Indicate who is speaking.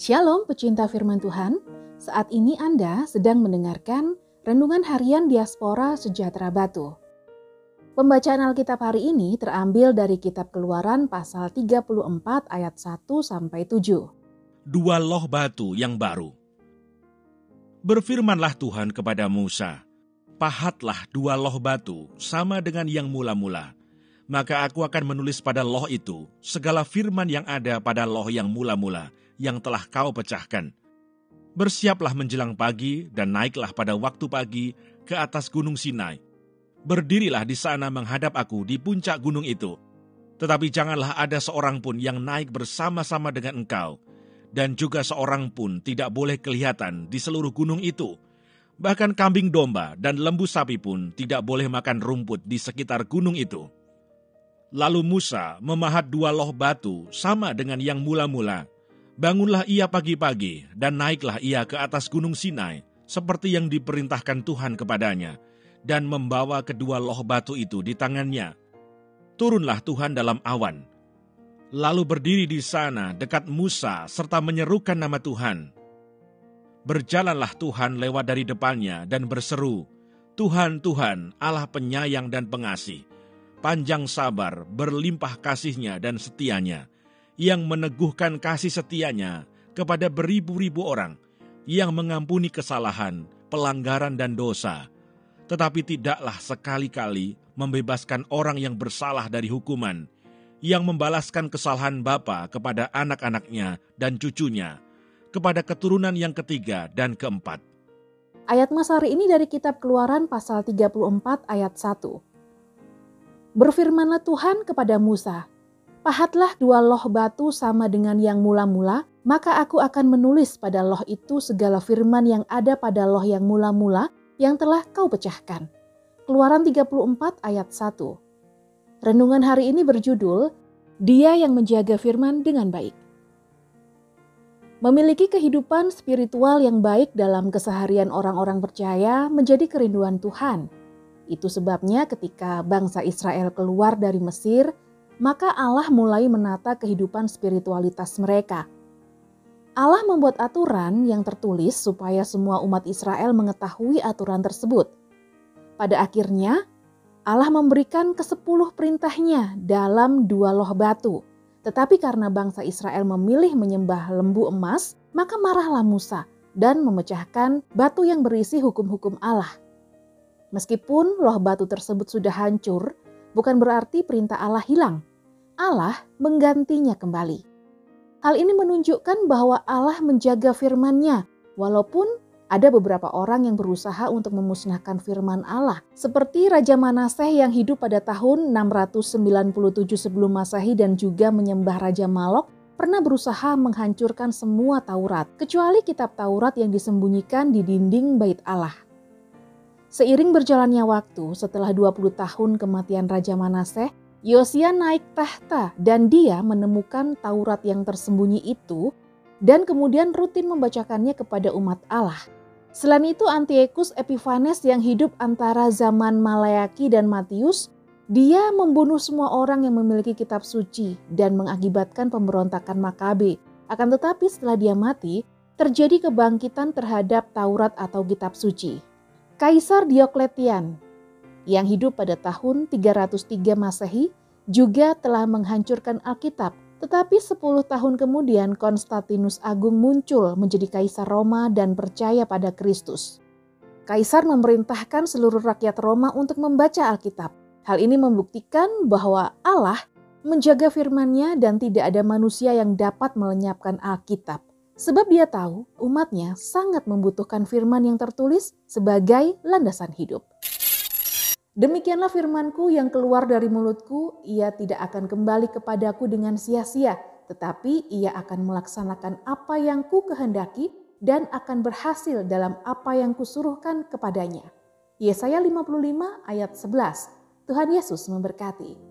Speaker 1: Shalom pecinta firman Tuhan, saat ini Anda sedang mendengarkan Renungan Harian Diaspora Sejahtera Batu. Pembacaan Alkitab hari ini terambil dari kitab Keluaran pasal 34 ayat 1 sampai 7.
Speaker 2: Dua loh batu yang baru. Berfirmanlah Tuhan kepada Musa, Pahatlah dua loh batu sama dengan yang mula-mula. Maka aku akan menulis pada loh itu segala firman yang ada pada loh yang mula-mula yang telah kau pecahkan. Bersiaplah menjelang pagi dan naiklah pada waktu pagi ke atas gunung Sinai. Berdirilah di sana menghadap aku di puncak gunung itu. Tetapi janganlah ada seorang pun yang naik bersama-sama dengan engkau, dan juga seorang pun tidak boleh kelihatan di seluruh gunung itu. Bahkan kambing domba dan lembu sapi pun tidak boleh makan rumput di sekitar gunung itu. Lalu Musa memahat dua loh batu sama dengan yang mula-mula, Bangunlah ia pagi-pagi dan naiklah ia ke atas gunung Sinai, seperti yang diperintahkan Tuhan kepadanya, dan membawa kedua loh batu itu di tangannya. Turunlah Tuhan dalam awan, lalu berdiri di sana dekat Musa serta menyerukan nama Tuhan. Berjalanlah Tuhan lewat dari depannya dan berseru, Tuhan, Tuhan, Allah penyayang dan pengasih, panjang sabar, berlimpah kasihnya dan setianya, yang meneguhkan kasih setianya kepada beribu-ribu orang yang mengampuni kesalahan, pelanggaran, dan dosa, tetapi tidaklah sekali-kali membebaskan orang yang bersalah dari hukuman, yang membalaskan kesalahan bapa kepada anak-anaknya dan cucunya, kepada keturunan yang ketiga dan keempat.
Speaker 1: Ayat Mas hari ini dari kitab Keluaran pasal 34 ayat 1. Berfirmanlah Tuhan kepada Musa, Pahatlah dua loh batu sama dengan yang mula-mula, maka aku akan menulis pada loh itu segala firman yang ada pada loh yang mula-mula yang telah kau pecahkan. Keluaran 34 ayat 1. Renungan hari ini berjudul, Dia yang menjaga firman dengan baik. Memiliki kehidupan spiritual yang baik dalam keseharian orang-orang percaya menjadi kerinduan Tuhan. Itu sebabnya ketika bangsa Israel keluar dari Mesir, maka Allah mulai menata kehidupan spiritualitas mereka. Allah membuat aturan yang tertulis supaya semua umat Israel mengetahui aturan tersebut. Pada akhirnya, Allah memberikan kesepuluh perintahnya dalam dua loh batu. Tetapi karena bangsa Israel memilih menyembah lembu emas, maka marahlah Musa dan memecahkan batu yang berisi hukum-hukum Allah. Meskipun loh batu tersebut sudah hancur, bukan berarti perintah Allah hilang. Allah menggantinya kembali. Hal ini menunjukkan bahwa Allah menjaga firman-Nya, walaupun ada beberapa orang yang berusaha untuk memusnahkan firman Allah, seperti Raja Manaseh yang hidup pada tahun 697 sebelum Masehi dan juga menyembah Raja Malok, pernah berusaha menghancurkan semua Taurat, kecuali kitab Taurat yang disembunyikan di dinding bait Allah. Seiring berjalannya waktu, setelah 20 tahun kematian Raja Manaseh, Yosia naik tahta dan dia menemukan Taurat yang tersembunyi itu dan kemudian rutin membacakannya kepada umat Allah. Selain itu Antiochus Epiphanes yang hidup antara zaman Malayaki dan Matius, dia membunuh semua orang yang memiliki kitab suci dan mengakibatkan pemberontakan Makabe. Akan tetapi setelah dia mati, terjadi kebangkitan terhadap Taurat atau kitab suci. Kaisar Diokletian yang hidup pada tahun 303 Masehi juga telah menghancurkan Alkitab. Tetapi 10 tahun kemudian Konstantinus Agung muncul menjadi kaisar Roma dan percaya pada Kristus. Kaisar memerintahkan seluruh rakyat Roma untuk membaca Alkitab. Hal ini membuktikan bahwa Allah menjaga firman-Nya dan tidak ada manusia yang dapat melenyapkan Alkitab. Sebab dia tahu umatnya sangat membutuhkan firman yang tertulis sebagai landasan hidup. Demikianlah firmanku yang keluar dari mulutku, ia tidak akan kembali kepadaku dengan sia-sia, tetapi ia akan melaksanakan apa yang ku kehendaki dan akan berhasil dalam apa yang kusuruhkan kepadanya. Yesaya 55 ayat 11. Tuhan Yesus memberkati.